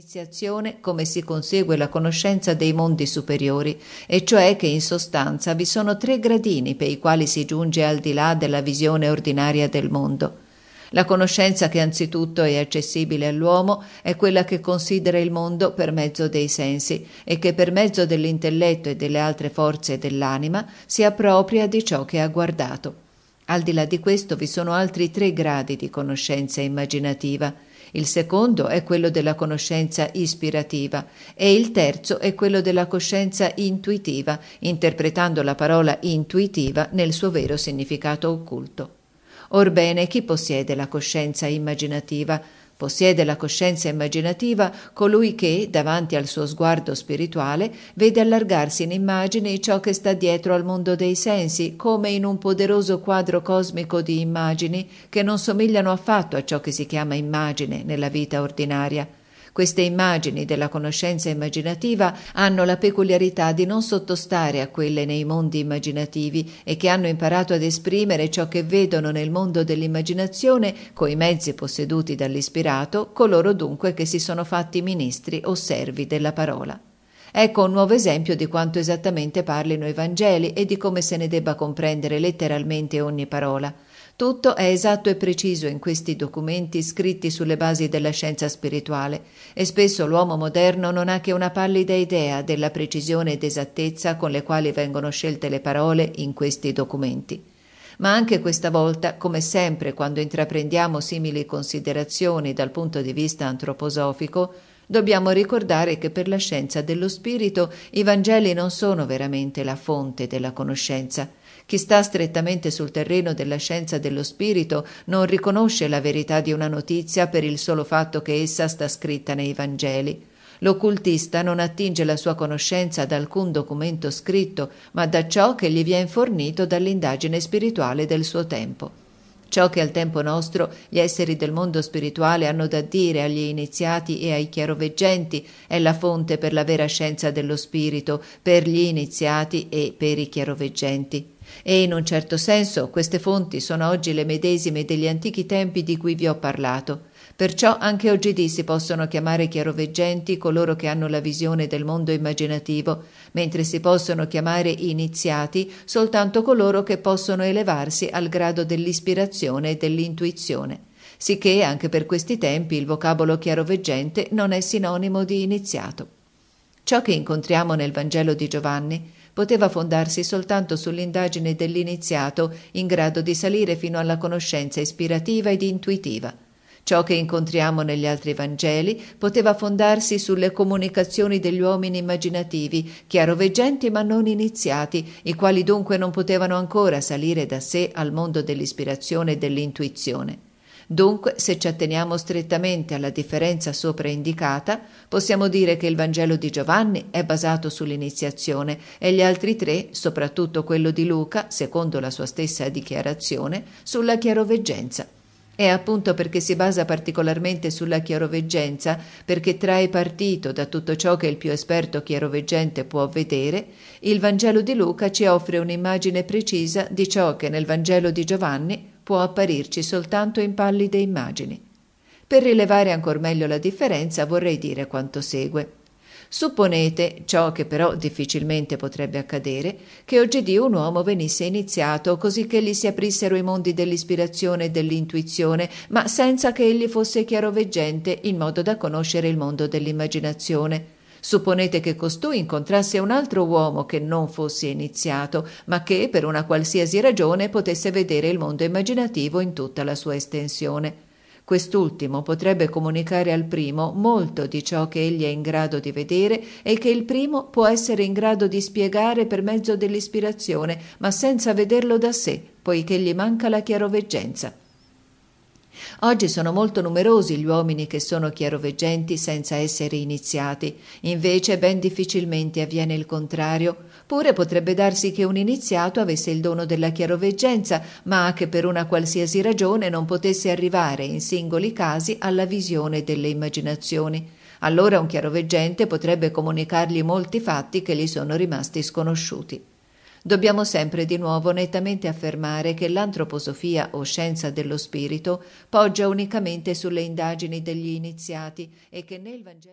l'iniziazione come si consegue la conoscenza dei mondi superiori, e cioè che in sostanza vi sono tre gradini per i quali si giunge al di là della visione ordinaria del mondo. La conoscenza che anzitutto è accessibile all'uomo è quella che considera il mondo per mezzo dei sensi e che per mezzo dell'intelletto e delle altre forze dell'anima si appropria di ciò che ha guardato. Al di là di questo vi sono altri tre gradi di conoscenza immaginativa. Il secondo è quello della conoscenza ispirativa e il terzo è quello della coscienza intuitiva, interpretando la parola intuitiva nel suo vero significato occulto. Orbene, chi possiede la coscienza immaginativa? Possiede la coscienza immaginativa colui che, davanti al suo sguardo spirituale, vede allargarsi in immagini ciò che sta dietro al mondo dei sensi, come in un poderoso quadro cosmico di immagini che non somigliano affatto a ciò che si chiama immagine nella vita ordinaria. Queste immagini della conoscenza immaginativa hanno la peculiarità di non sottostare a quelle nei mondi immaginativi e che hanno imparato ad esprimere ciò che vedono nel mondo dell'immaginazione coi mezzi posseduti dall'ispirato, coloro dunque che si sono fatti ministri o servi della parola. Ecco un nuovo esempio di quanto esattamente parlino i Vangeli e di come se ne debba comprendere letteralmente ogni parola. Tutto è esatto e preciso in questi documenti scritti sulle basi della scienza spirituale e spesso l'uomo moderno non ha che una pallida idea della precisione ed esattezza con le quali vengono scelte le parole in questi documenti. Ma anche questa volta, come sempre quando intraprendiamo simili considerazioni dal punto di vista antroposofico, dobbiamo ricordare che per la scienza dello spirito i Vangeli non sono veramente la fonte della conoscenza, chi sta strettamente sul terreno della scienza dello spirito non riconosce la verità di una notizia per il solo fatto che essa sta scritta nei Vangeli. L'occultista non attinge la sua conoscenza da alcun documento scritto, ma da ciò che gli viene fornito dall'indagine spirituale del suo tempo. Ciò che al tempo nostro gli esseri del mondo spirituale hanno da dire agli iniziati e ai chiaroveggenti è la fonte per la vera scienza dello spirito, per gli iniziati e per i chiaroveggenti e in un certo senso queste fonti sono oggi le medesime degli antichi tempi di cui vi ho parlato. Perciò anche oggidì si possono chiamare chiaroveggenti coloro che hanno la visione del mondo immaginativo, mentre si possono chiamare iniziati soltanto coloro che possono elevarsi al grado dell'ispirazione e dell'intuizione. Sicché anche per questi tempi il vocabolo chiaroveggente non è sinonimo di iniziato. Ciò che incontriamo nel Vangelo di Giovanni poteva fondarsi soltanto sull'indagine dell'iniziato in grado di salire fino alla conoscenza ispirativa ed intuitiva. Ciò che incontriamo negli altri Vangeli poteva fondarsi sulle comunicazioni degli uomini immaginativi, chiaroveggenti ma non iniziati, i quali dunque non potevano ancora salire da sé al mondo dell'ispirazione e dell'intuizione. Dunque, se ci atteniamo strettamente alla differenza sopra indicata, possiamo dire che il Vangelo di Giovanni è basato sull'iniziazione e gli altri tre, soprattutto quello di Luca, secondo la sua stessa dichiarazione, sulla chiaroveggenza. È appunto perché si basa particolarmente sulla chiaroveggenza, perché trae partito da tutto ciò che il più esperto chiaroveggente può vedere, il Vangelo di Luca ci offre un'immagine precisa di ciò che nel Vangelo di Giovanni può apparirci soltanto in pallide immagini. Per rilevare ancor meglio la differenza vorrei dire quanto segue. Supponete, ciò che però difficilmente potrebbe accadere, che oggidì un uomo venisse iniziato così che gli si aprissero i mondi dell'ispirazione e dell'intuizione, ma senza che egli fosse chiaroveggente in modo da conoscere il mondo dell'immaginazione. Supponete che costui incontrasse un altro uomo che non fosse iniziato, ma che per una qualsiasi ragione potesse vedere il mondo immaginativo in tutta la sua estensione. Quest'ultimo potrebbe comunicare al primo molto di ciò che egli è in grado di vedere e che il primo può essere in grado di spiegare per mezzo dell'ispirazione, ma senza vederlo da sé, poiché gli manca la chiaroveggenza. Oggi sono molto numerosi gli uomini che sono chiaroveggenti senza essere iniziati, invece ben difficilmente avviene il contrario. Pure potrebbe darsi che un iniziato avesse il dono della chiaroveggenza, ma che per una qualsiasi ragione non potesse arrivare in singoli casi alla visione delle immaginazioni. Allora un chiaroveggente potrebbe comunicargli molti fatti che gli sono rimasti sconosciuti. Dobbiamo sempre di nuovo nettamente affermare che l'antroposofia o scienza dello spirito poggia unicamente sulle indagini degli iniziati e che nel Vangelo